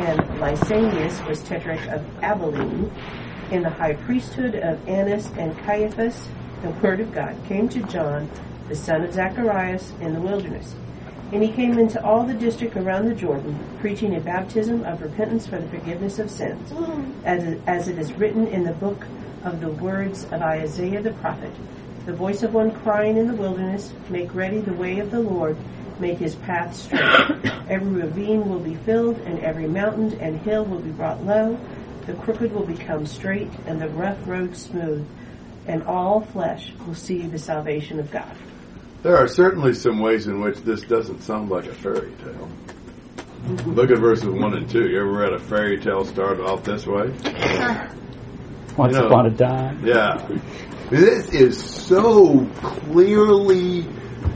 and Lysanias was tetrarch of Abilene. In the high priesthood of Annas and Caiaphas, the word of God came to John, the son of Zacharias, in the wilderness. And he came into all the district around the Jordan, preaching a baptism of repentance for the forgiveness of sins, as, as it is written in the book of the words of Isaiah the prophet. The voice of one crying in the wilderness, Make ready the way of the Lord, make his path straight. every ravine will be filled, and every mountain and hill will be brought low. The crooked will become straight, and the rough road smooth, and all flesh will see the salvation of God. There are certainly some ways in which this doesn't sound like a fairy tale. Look at verses 1 and 2. You ever read a fairy tale start off this way? Once You know, upon a time. Yeah. This is so clearly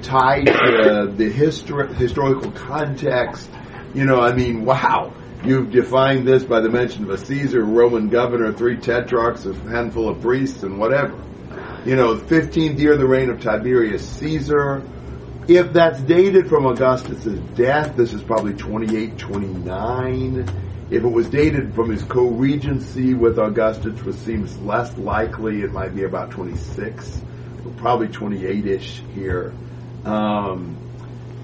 tied to uh, the histor- historical context. You know, I mean, wow. You've defined this by the mention of a Caesar, Roman governor, three tetrarchs, a handful of priests, and whatever. You know, 15th year of the reign of Tiberius Caesar. If that's dated from Augustus' death, this is probably 28, 29. If it was dated from his co-regency with Augustus, which seems less likely, it might be about 26, probably 28-ish here. Um,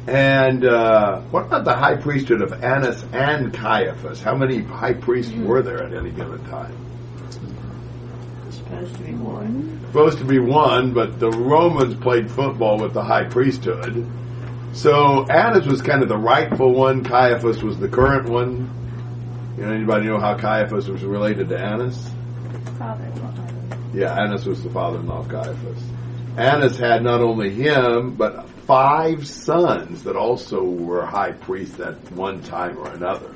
and uh, what about the high priesthood of Annas and Caiaphas? How many high priests were there at any given time? supposed to be one. supposed to be one, but the Romans played football with the high priesthood. So Annas was kind of the rightful one. Caiaphas was the current one. You know, anybody know how Caiaphas was related to Annas? Father. Yeah, Annas was the father-in-law of Caiaphas. Annas had not only him, but five sons that also were high priests at one time or another.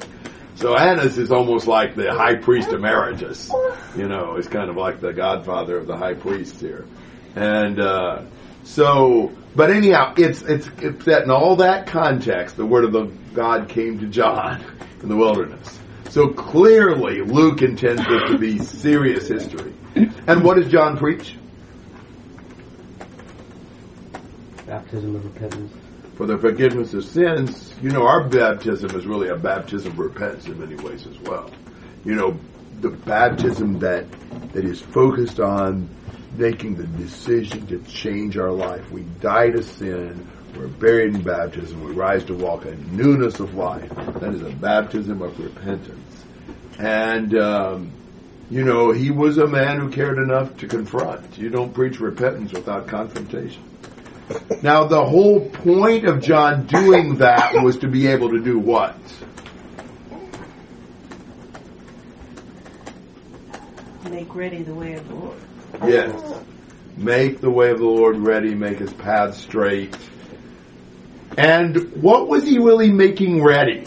So Annas is almost like the high priest emeritus. You know, it's kind of like the godfather of the high priests here. And uh, so, but anyhow, it's it's it's that in all that context, the word of the God came to John in the wilderness. So clearly, Luke intends it to be serious history. And what does John preach? Baptism of repentance. For the forgiveness of sins. You know, our baptism is really a baptism of repentance in many ways as well. You know, the baptism that that is focused on making the decision to change our life. We die to sin. We're buried in baptism. We rise to walk in newness of life. That is a baptism of repentance. And, um, you know, he was a man who cared enough to confront. You don't preach repentance without confrontation. Now, the whole point of John doing that was to be able to do what? Make ready the way of the Lord. Yes. Make the way of the Lord ready, make his path straight. And what was he really making ready?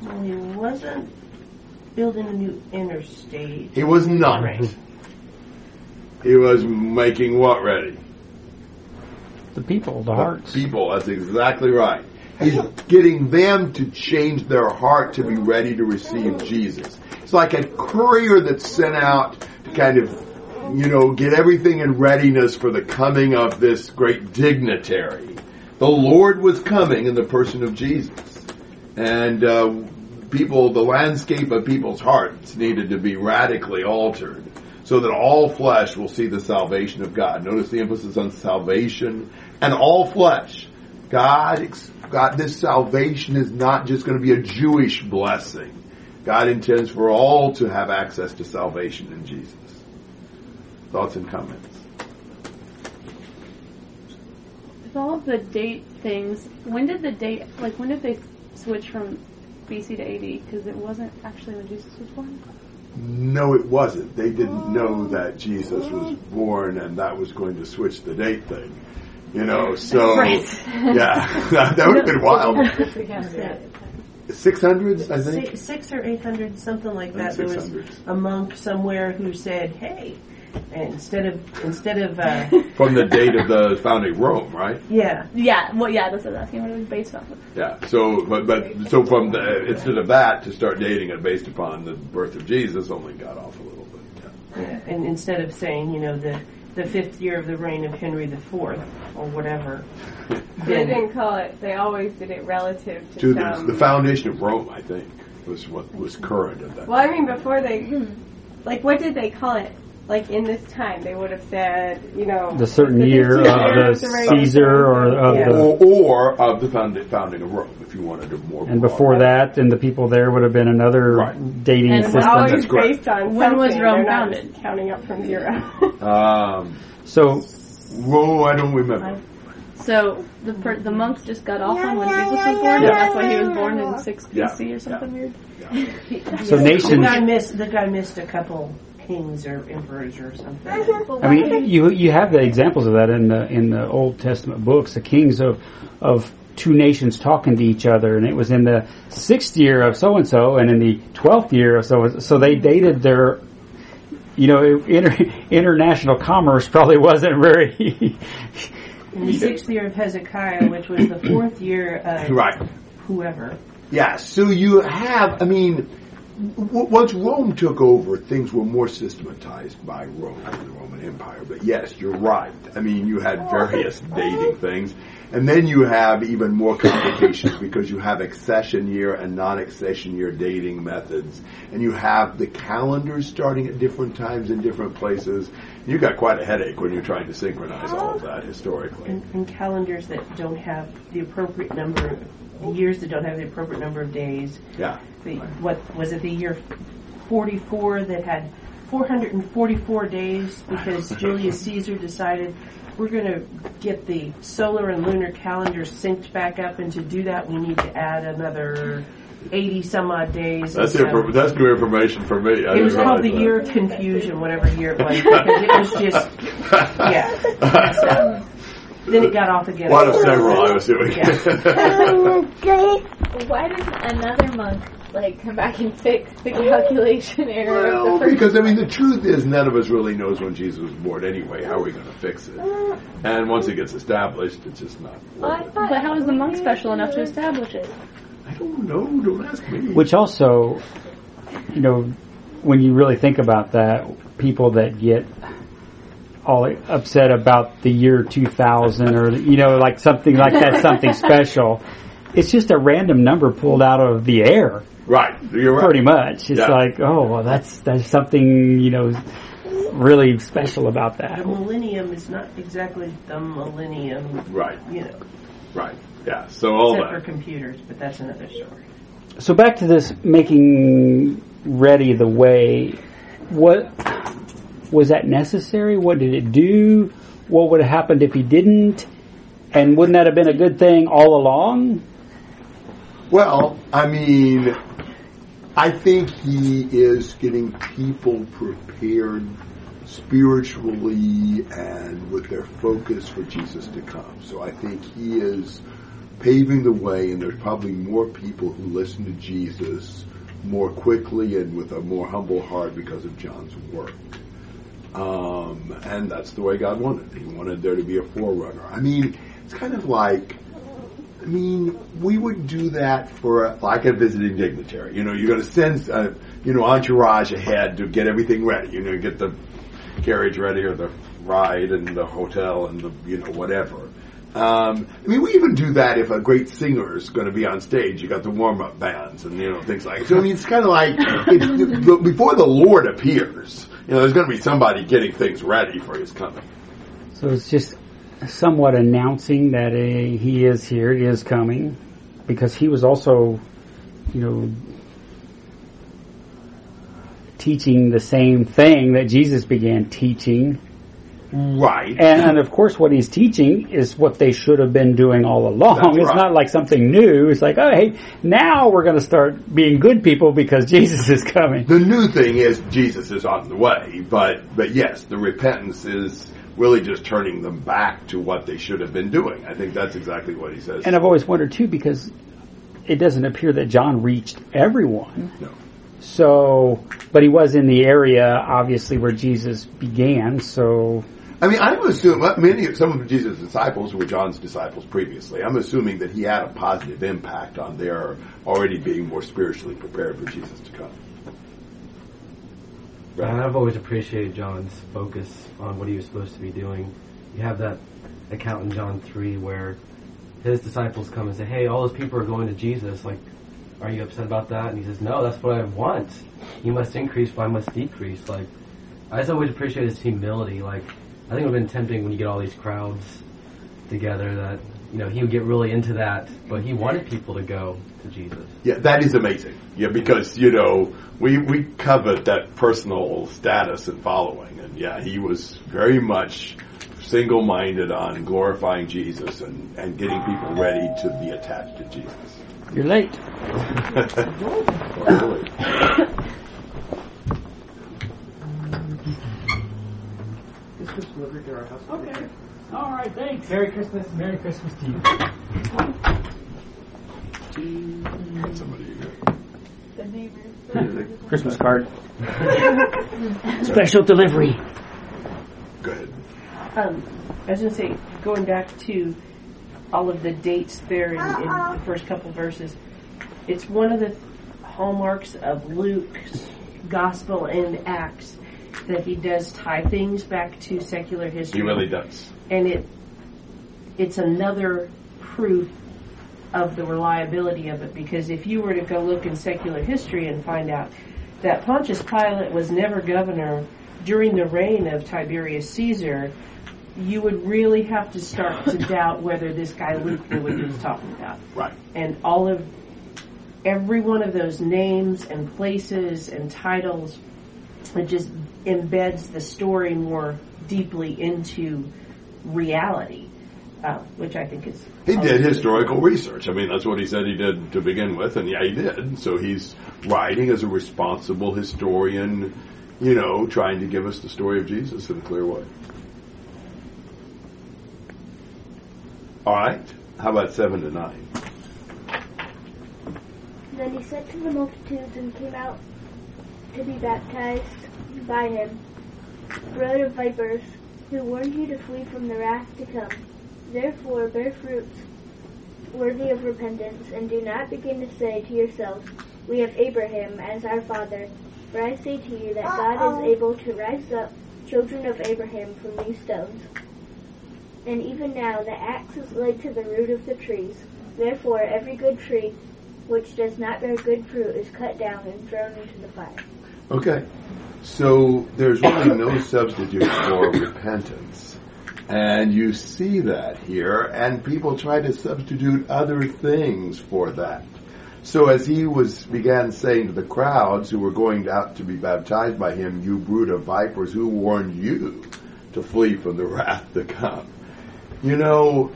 Well, he wasn't building a new interstate. He was not. Right. He was making what ready? The people, the The hearts. People, that's exactly right. He's getting them to change their heart to be ready to receive Jesus. It's like a courier that's sent out to kind of, you know, get everything in readiness for the coming of this great dignitary. The Lord was coming in the person of Jesus. And, uh, people, the landscape of people's hearts needed to be radically altered so that all flesh will see the salvation of God. Notice the emphasis on salvation and all flesh. God, God, this salvation is not just going to be a Jewish blessing. God intends for all to have access to salvation in Jesus. Thoughts and comments? With all the date things, when did the date, like, when did they switch from BC to AD? Because it wasn't actually when Jesus was born. No, it wasn't. They didn't oh. know that Jesus was born and that was going to switch the date thing. You know, so Right. yeah, that would have been wild. Yeah. Six hundreds, I think. Six, six or eight hundred, something like that. There was a monk somewhere who said, "Hey," and instead of instead of uh, From the date of the founding Rome, right? yeah, Yeah, well, yeah, that's what I was asking. What it was based off of. Yeah. So, but but so from the instead of that to start dating it based upon the birth of Jesus, only got off a little bit. Yeah. yeah, and instead of saying, you know, the the fifth year of the reign of Henry IV or whatever. They didn't call it. They always did it relative to, To the, some. the foundation of Rome, I think, was what was current at that. well, I mean, before they, like, what did they call it? Like in this time, they would have said, you know, The certain year of the reign of Caesar or of Yeah. the, or, or of the found, founding of Rome, if you wanted a more. and before that, and the people there would have been another Right. dating And It's system. always That's correct. based on When was something. Rome founded? counting up from zero. Um, So whoa, I don't remember. So the per- the monks just got off on when Jesus was born, and that's why he was born in six Yeah. BC or something weird. so the nations. guy missed the guy missed a couple kings or emperors or something. I mean, you you have the examples of that in the in the Old Testament books, the kings of of two nations talking to each other, and it was in the sixth year of so and so, and in the twelfth year of so so they dated their. You know, inter, international commerce probably wasn't very. In the sixth year of Hezekiah, which was the fourth year of Right. whoever. Yeah, so you have, I mean, w- once Rome took over, things were more systematized by Rome, and the Roman Empire. But yes, you're right. I mean, you had various dating things. And then you have even more complications because you have accession year and non-accession year dating methods. And you have the calendars starting at different times in different places. You got quite a headache when you're trying to synchronize all of that historically. And, and calendars that don't have the appropriate number years that don't have the appropriate number of days. Yeah. The, what was it? The year forty-four that had four hundred and forty-four days because Julius Caesar decided we're going to get the solar and lunar calendars synced back up, and to do that, we need to add another eighty some odd days. That's, so- infor- that's new information for me. I It was called the realize year of confusion, whatever year it was, because it was just yeah. So, then it got off again. One of several, I was doing. Why doesn't another monk like come back and fix the calculation error well, the because I mean, the truth is, none of us really knows when Jesus was born anyway. How are we going to fix it? And once it gets established, it's just not. Well, I thought- But how is the monk special enough to establish it? I don't know. Don't ask me. Which also, you know, when you really think about that, people that get all upset about the year 2000 or, you know, like something like that, something special, it's just a random number pulled out of the air, right. You're right. pretty much. It's Yeah. like, oh, well, that's, that's something, you know, really special about that The millennium is not exactly the millennium, Right. you know, Right. Yeah. So all except for computers, but that's another story. So back to this making ready the way. What was that necessary? What did it do? What would have happened if he didn't? And wouldn't that have been a good thing all along? Well, I mean, I think he is getting people prepared spiritually and with their focus for Jesus to come. So I think he is paving the way, and there's probably more people who listen to Jesus more quickly and with a more humble heart because of John's work. Um, and that's the way God wanted. He wanted there to be a forerunner. I mean, it's kind of like I mean, we would do that for a, like a visiting dignitary. You know, you're going to send, uh, you know, entourage ahead to get everything ready. You know, get the carriage ready or the ride and the hotel and the, you know, whatever. Um, I mean, we even do that if a great singer is going to be on stage. You got the warm up bands and you know things like. That. So I mean, it's kind of like it's, the, before the Lord appears. You know, there's going to be somebody getting things ready for His coming. So it's just somewhat announcing that uh, he is here, he is coming, because he was also, you know, teaching the same thing that Jesus began teaching. Right. And, and of course, what he's teaching is what they should have been doing all along. That's it's right. not like something new. It's like, oh, hey, now we're going to start being good people because Jesus is coming. The new thing is Jesus is on the way, but but yes, the repentance is really just turning them back to what they should have been doing. I think that's exactly what he says. And I've always wondered too because it doesn't appear that John reached everyone. No. So, but he was in the area obviously where Jesus began. So, I mean, I'm assuming many of some of Jesus' disciples were John's disciples previously. I'm assuming that he had a positive impact on their already being more spiritually prepared for Jesus to come. And I've always appreciated John's focus on what he was supposed to be doing. You have that account in John 3 where his disciples come and say, Hey, all those people are going to Jesus. Like, are you upset about that? And he says, No, that's what I want. You must increase, but I must decrease. Like, I just always appreciate his humility. Like, I think it would have been tempting when you get all these crowds together that, you know, he would get really into that, but he wanted people to go to Jesus. Yeah, that is amazing. Yeah, because you know we we covet that personal status and following, and yeah, he was very much single-minded on glorifying Jesus and and getting people ready to be attached to Jesus. You're late. This was delivered to our house. Okay. All right. Thanks. Merry Christmas. Merry Christmas to you. Somebody, here. The neighbors. Christmas card. Special delivery. go ahead. Um, I was going to say, going back to all of the dates there in, in the first couple verses, it's one of the hallmarks of Luke's gospel and Acts that he does tie things back to secular history. He really does. and it it's another proof of the reliability of it because if you were to go look in secular history and find out that Pontius Pilate was never governor during the reign of Tiberius Caesar, you would really have to start to doubt whether this guy Luke knew what he was talking about. Right. And all of every one of those names and places and titles it just embeds the story more deeply into reality, uh, which I think is. He did historical research. I mean, that's what he said he did to begin with, and yeah, he did. So he's writing as a responsible historian, you know, trying to give us the story of Jesus in a clear way. All right. How about seven to nine? Then he said to the multitudes and came out to be baptized by him. Brood of vipers, who warned you to flee from the wrath to come. Therefore bear fruits worthy of repentance, and do not begin to say to yourselves, We have Abraham as our father. For I say to you that God is able to rise up children of Abraham from these stones. And even now the axe is laid to the root of the trees. Therefore every good tree which does not bear good fruit is cut down and thrown into the fire. Okay. So there's really no substitute for repentance. And you see that here, and people try to substitute other things for that. So as he was began saying to the crowds who were going out to be baptized by him, you brood of vipers, who warned you to flee from the wrath to come? You know,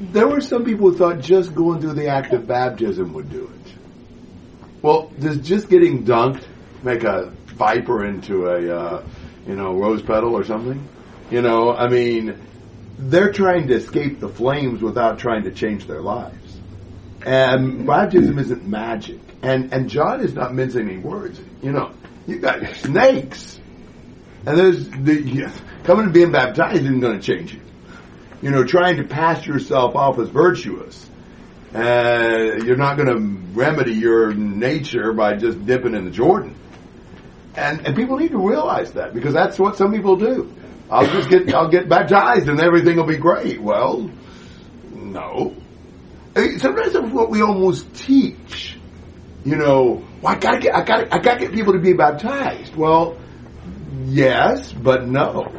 there were some people who thought just going through the act of baptism would do it. Well, does just getting dunked make a viper into a, uh, you know, rose petal or something? You know, I mean, they're trying to escape the flames without trying to change their lives. And baptism isn't magic. And, and John is not mincing any words. You know, you got snakes. And there's, the, yeah, coming and being baptized isn't going to change you. You know, trying to pass yourself off as virtuous. Uh, you're not going to remedy your nature by just dipping in the Jordan. And, and people need to realize that because that's what some people do. I'll just get, I'll get baptized and everything will be great. Well, no. I mean, sometimes that's what we almost teach. You know, well, I gotta get, I gotta, I gotta get people to be baptized. Well, yes, but no.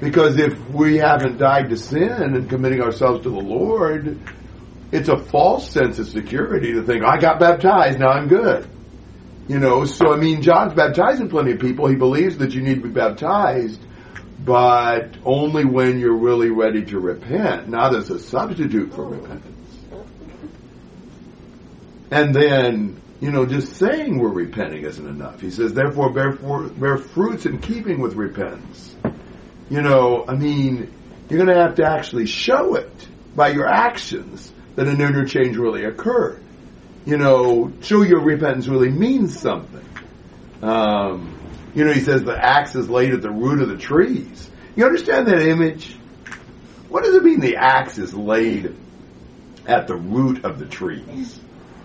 Because if we haven't died to sin and committing ourselves to the Lord, it's a false sense of security to think, I got baptized, now I'm good. You know, so I mean, John's baptizing plenty of people. He believes that you need to be baptized, but only when you're really ready to repent, not as a substitute for repentance. And then, you know, just saying we're repenting isn't enough. He says, therefore, bear, for, bear fruits in keeping with repentance. You know, I mean, you're going to have to actually show it by your actions that an interchange really occurred. You know, show your repentance really means something. Um, you know, he says the axe is laid at the root of the trees. You understand that image? What does it mean the axe is laid at the root of the trees?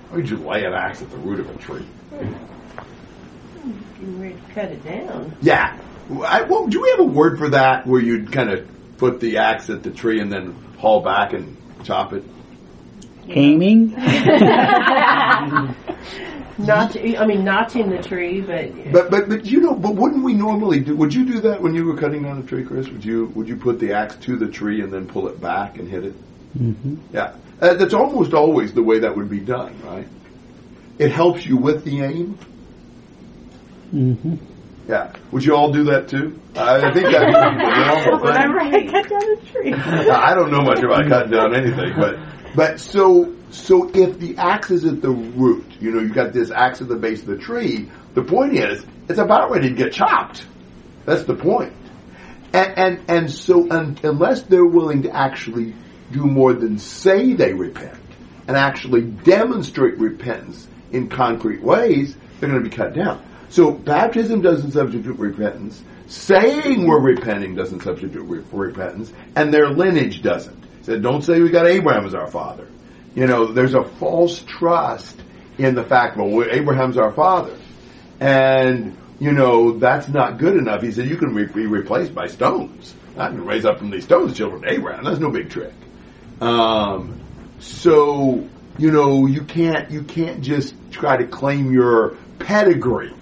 Why would you lay an axe at the root of a tree? Getting ready to cut it down. Yeah. I, well, do we have a word for that where you'd kind of put the axe at the tree and then haul back and chop it? Aiming? Not, I mean, notching the tree, but But but but you know, but wouldn't we normally do? Would you do that when you were cutting down a tree, Chris? Would you would you put the axe to the tree and then pull it back and hit it? hmm Yeah, uh, that's almost always the way that would be done, right? It helps you with the aim. hmm Yeah, would you all do that too? I I think that'd be the normal thing. whenever I cut down a tree. I don't know much about cutting down anything, but but so so if the axe is at the root, you know, you got this axe at the base of the tree. The point is, it's about ready to get chopped. That's the point. And and, and so un, unless they're willing to actually do more than say they repent and actually demonstrate repentance in concrete ways, they're going to be cut down. So baptism doesn't substitute repentance. Saying we're repenting doesn't substitute re- repentance, and their lineage doesn't. Said, don't say we got Abraham as our father. You know, there's a false trust in the fact, well, Abraham's our father, and you know that's not good enough. He said you can re- be replaced by stones. I can raise up from these stones children of Abraham. That's no big trick. Um, so you know you can't you can't just try to claim your pedigree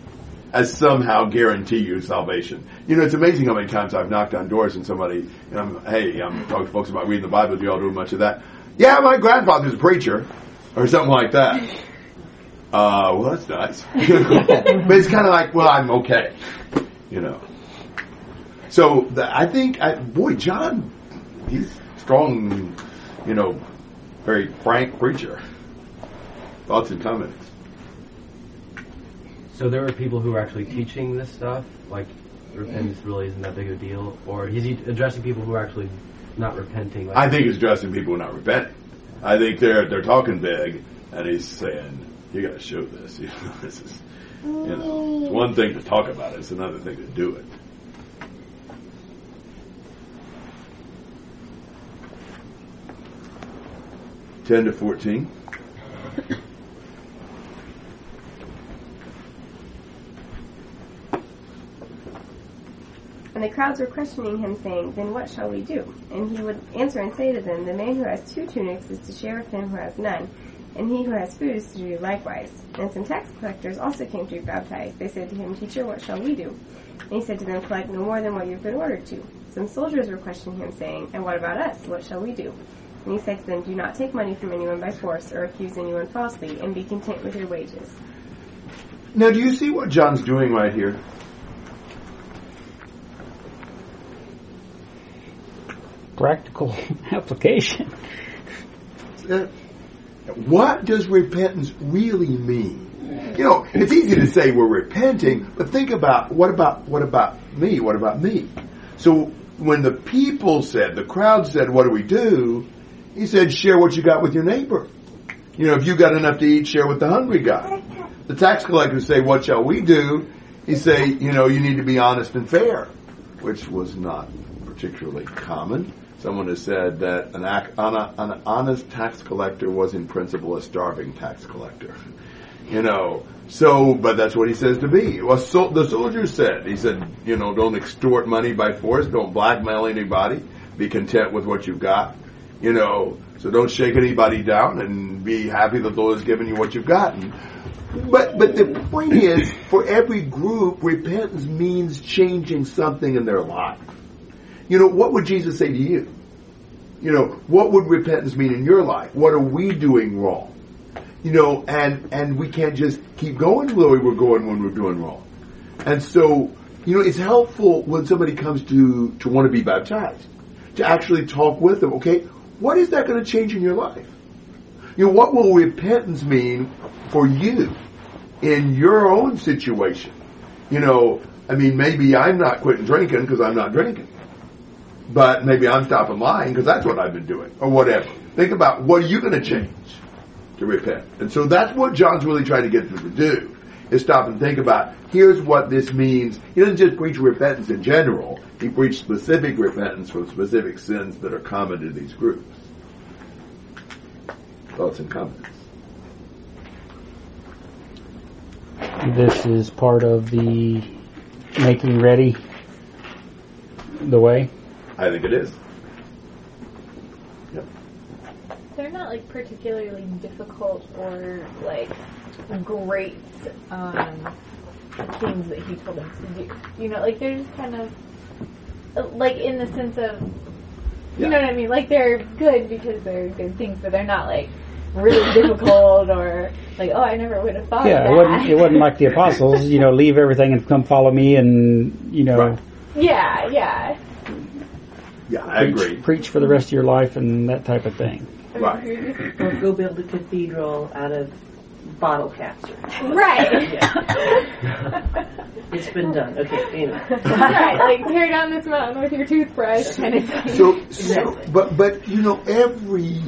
as somehow guarantee you salvation. You know, it's amazing how many times I've knocked on doors and somebody, and I'm, hey, I'm talking to folks about reading the Bible. Do y'all do much of that? Yeah, my grandfather's a preacher, or something like that. Uh, well, that's nice. but it's kind of like, well, I'm okay, you know. So the, I think, I, boy, John, he's strong, you know, very frank preacher. Thoughts and comments. So there were people who were actually teaching this stuff, like repentance really isn't that big of a deal, or is he addressing people who are actually not repenting? Like, I think he's addressing people who are not repenting. I think they're they're talking big, and he's saying, "You got to show this. You know, this is, you know, it's one thing to talk about it; it's another thing to do it." Ten to fourteen. And the crowds were questioning him, saying, Then what shall we do? And he would answer and say to them, The man who has two tunics is to share with him who has none, and he who has food is to do likewise. And some tax collectors also came to be baptized. They said to him, Teacher, what shall we do? And he said to them, Collect no more than what you have been ordered to. Some soldiers were questioning him, saying, And what about us? What shall we do? And he said to them, Do not take money from anyone by force, or accuse anyone falsely, and be content with your wages. Now, do you see what John's doing right here? Practical application. Uh, what does repentance really mean? You know, it's easy to say we're repenting, but think about what about what about me? What about me? So when the people said, the crowd said, "What do we do?" He said, "Share what you got with your neighbor." You know, if you got enough to eat, share with the hungry guy. The tax collectors say, "What shall we do?" He say, "You know, you need to be honest and fair," which was not particularly common. Someone has said that an, an honest tax collector was in principle a starving tax collector. You know, so, but that's what he says to be. Well, so, the soldier said, he said, you know, don't extort money by force, don't blackmail anybody, be content with what you've got, you know, so don't shake anybody down and be happy that the Lord has given you what you've gotten. But, but the point is, for every group, repentance means changing something in their life. You know, what would Jesus say to you? You know, what would repentance mean in your life? What are we doing wrong? You know, and, and we can't just keep going the way we're going when we're doing wrong. And so, you know, it's helpful when somebody comes to, to want to be baptized, to actually talk with them, okay, what is that going to change in your life? You know, what will repentance mean for you in your own situation? You know, I mean, maybe I'm not quitting drinking because I'm not drinking but maybe I'm stopping lying because that's what I've been doing, or whatever. Think about what are you going to change to repent, and so that's what John's really trying to get them to do is stop and think about here's what this means. He doesn't just preach repentance in general; he preached specific repentance from specific sins that are common to these groups. Thoughts and comments. this is part of the making ready the way. I think it is. Yep. They're not like particularly difficult or like great um, things that he told them to do. You know, like they're just kind of like in the sense of you Yeah. know what I mean. Like they're good because they're good things, but they're not like really difficult or like oh I never would have thought Yeah, of it wasn't it wasn't like the apostles, you know, leave everything and come follow me and you know Right. yeah, yeah. Yeah, I preach, agree. preach for the rest of your life and that type of thing. Right. Or go build a cathedral out of bottle caps. Or, Right. it's been done. Okay, anyway. right, like tear down this mountain with your toothbrush kind of thing. So, so, Exactly. but but you know every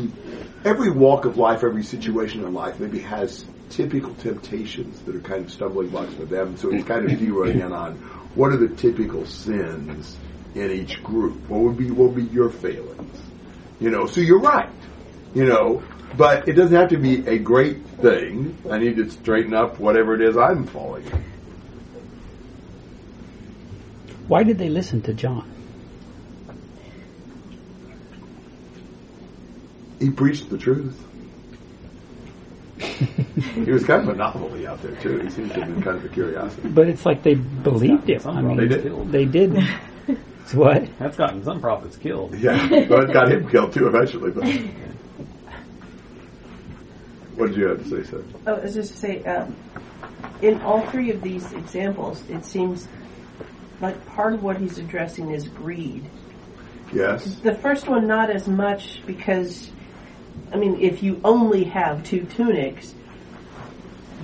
every walk of life, every situation in life, maybe has typical temptations that are kind of stumbling blocks for them. So it's kind of zeroing in on what are the typical sins in each group. What would be what would be your failings? You know, so you're right. You know, but it doesn't have to be a great thing. I need to straighten up whatever it is I'm falling in. Why did they listen to John? He preached the truth. he was kind of a novelty out there too. He seems to have been kind of a curiosity. But it's like they believed him. I mean, They did. they did. It's what? That's gotten some prophets killed. Yeah, well, it got him killed too eventually. But what did you have to say, sir? Oh, I was just to say, um, in all three of these examples, it seems like part of what he's addressing is greed. Yes. The first one, not as much because, I mean, if you only have two tunics,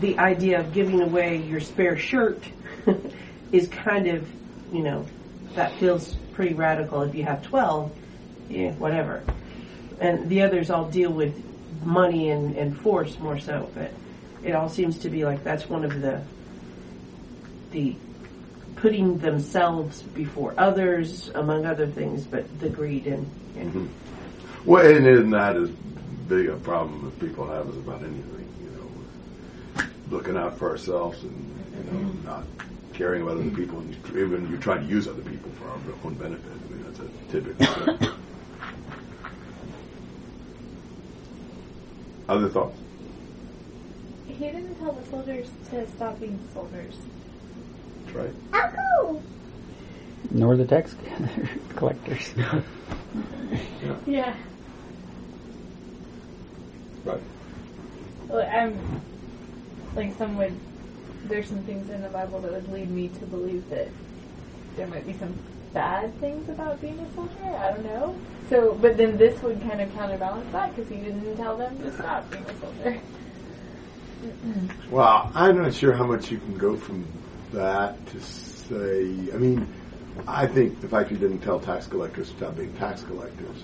the idea of giving away your spare shirt is kind of, you know, that feels pretty radical. If you have 12, yeah, whatever. And the others all deal with money and, and force more so, but it all seems to be like that's one of the, the putting themselves before others, among other things, but the greed and, and mm-hmm. Well, and isn't that as big a problem that people have as about anything? You know, looking out for ourselves and you know mm-hmm. not caring about other people, and you- even you're trying to use other people for our own benefit. I mean, that's a typical thing. Other thoughts? He didn't tell the soldiers to stop being soldiers. That's right. Ow! Nor the tax collectors. Yeah. Right. Well, I'm like some would. There's some things in the Bible that would lead me to believe that there might be some bad things about being a soldier. I don't know. So, but then this would kind of counterbalance that because he didn't tell them to stop being a soldier. Well, I'm not sure how much you can go from that to say. I mean, I think the fact you didn't tell tax collectors to stop being tax collectors.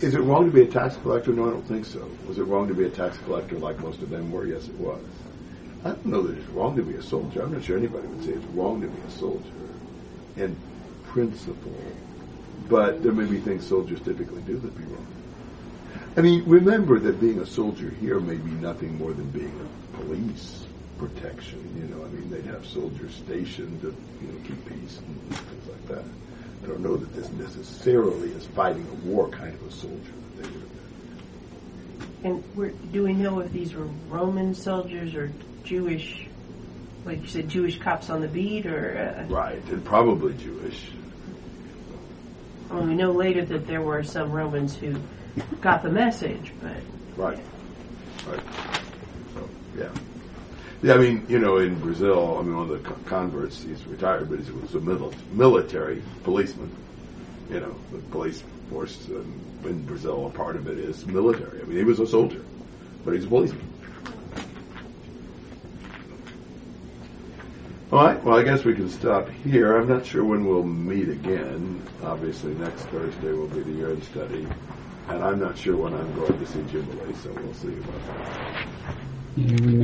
Is it wrong to be a tax collector? No, I don't think so. Was it wrong to be a tax collector like most of them were? Yes, it was. I don't know that it's wrong to be a soldier. I'm not sure anybody would say it's wrong to be a soldier in principle. But there may be things soldiers typically do that be wrong. I mean, remember that being a soldier here may be nothing more than being a police protection. You know, I mean, they'd have soldiers stationed to, you know, keep peace and things like that. I don't know that this necessarily is fighting a war kind of a soldier that they would have. And we're, do we know if these were Roman soldiers or Jewish, like you said, Jewish cops on the beat, or uh, Right, and probably Jewish. well, we know later that there were some Romans who got the message, but Right. Right. So, yeah. Yeah, I mean, you know, in Brazil, I mean, one of the co- converts, he's retired, but he was a mil- military policeman. You know, the police force in Brazil, a part of it is military. I mean, he was a soldier, but he's a policeman. All right, well, I guess we can stop here. I'm not sure when we'll meet again. Obviously, next Thursday will be the year-end study. And I'm not sure when I'm going to see Jubilee, so we'll see about that. Yeah, we may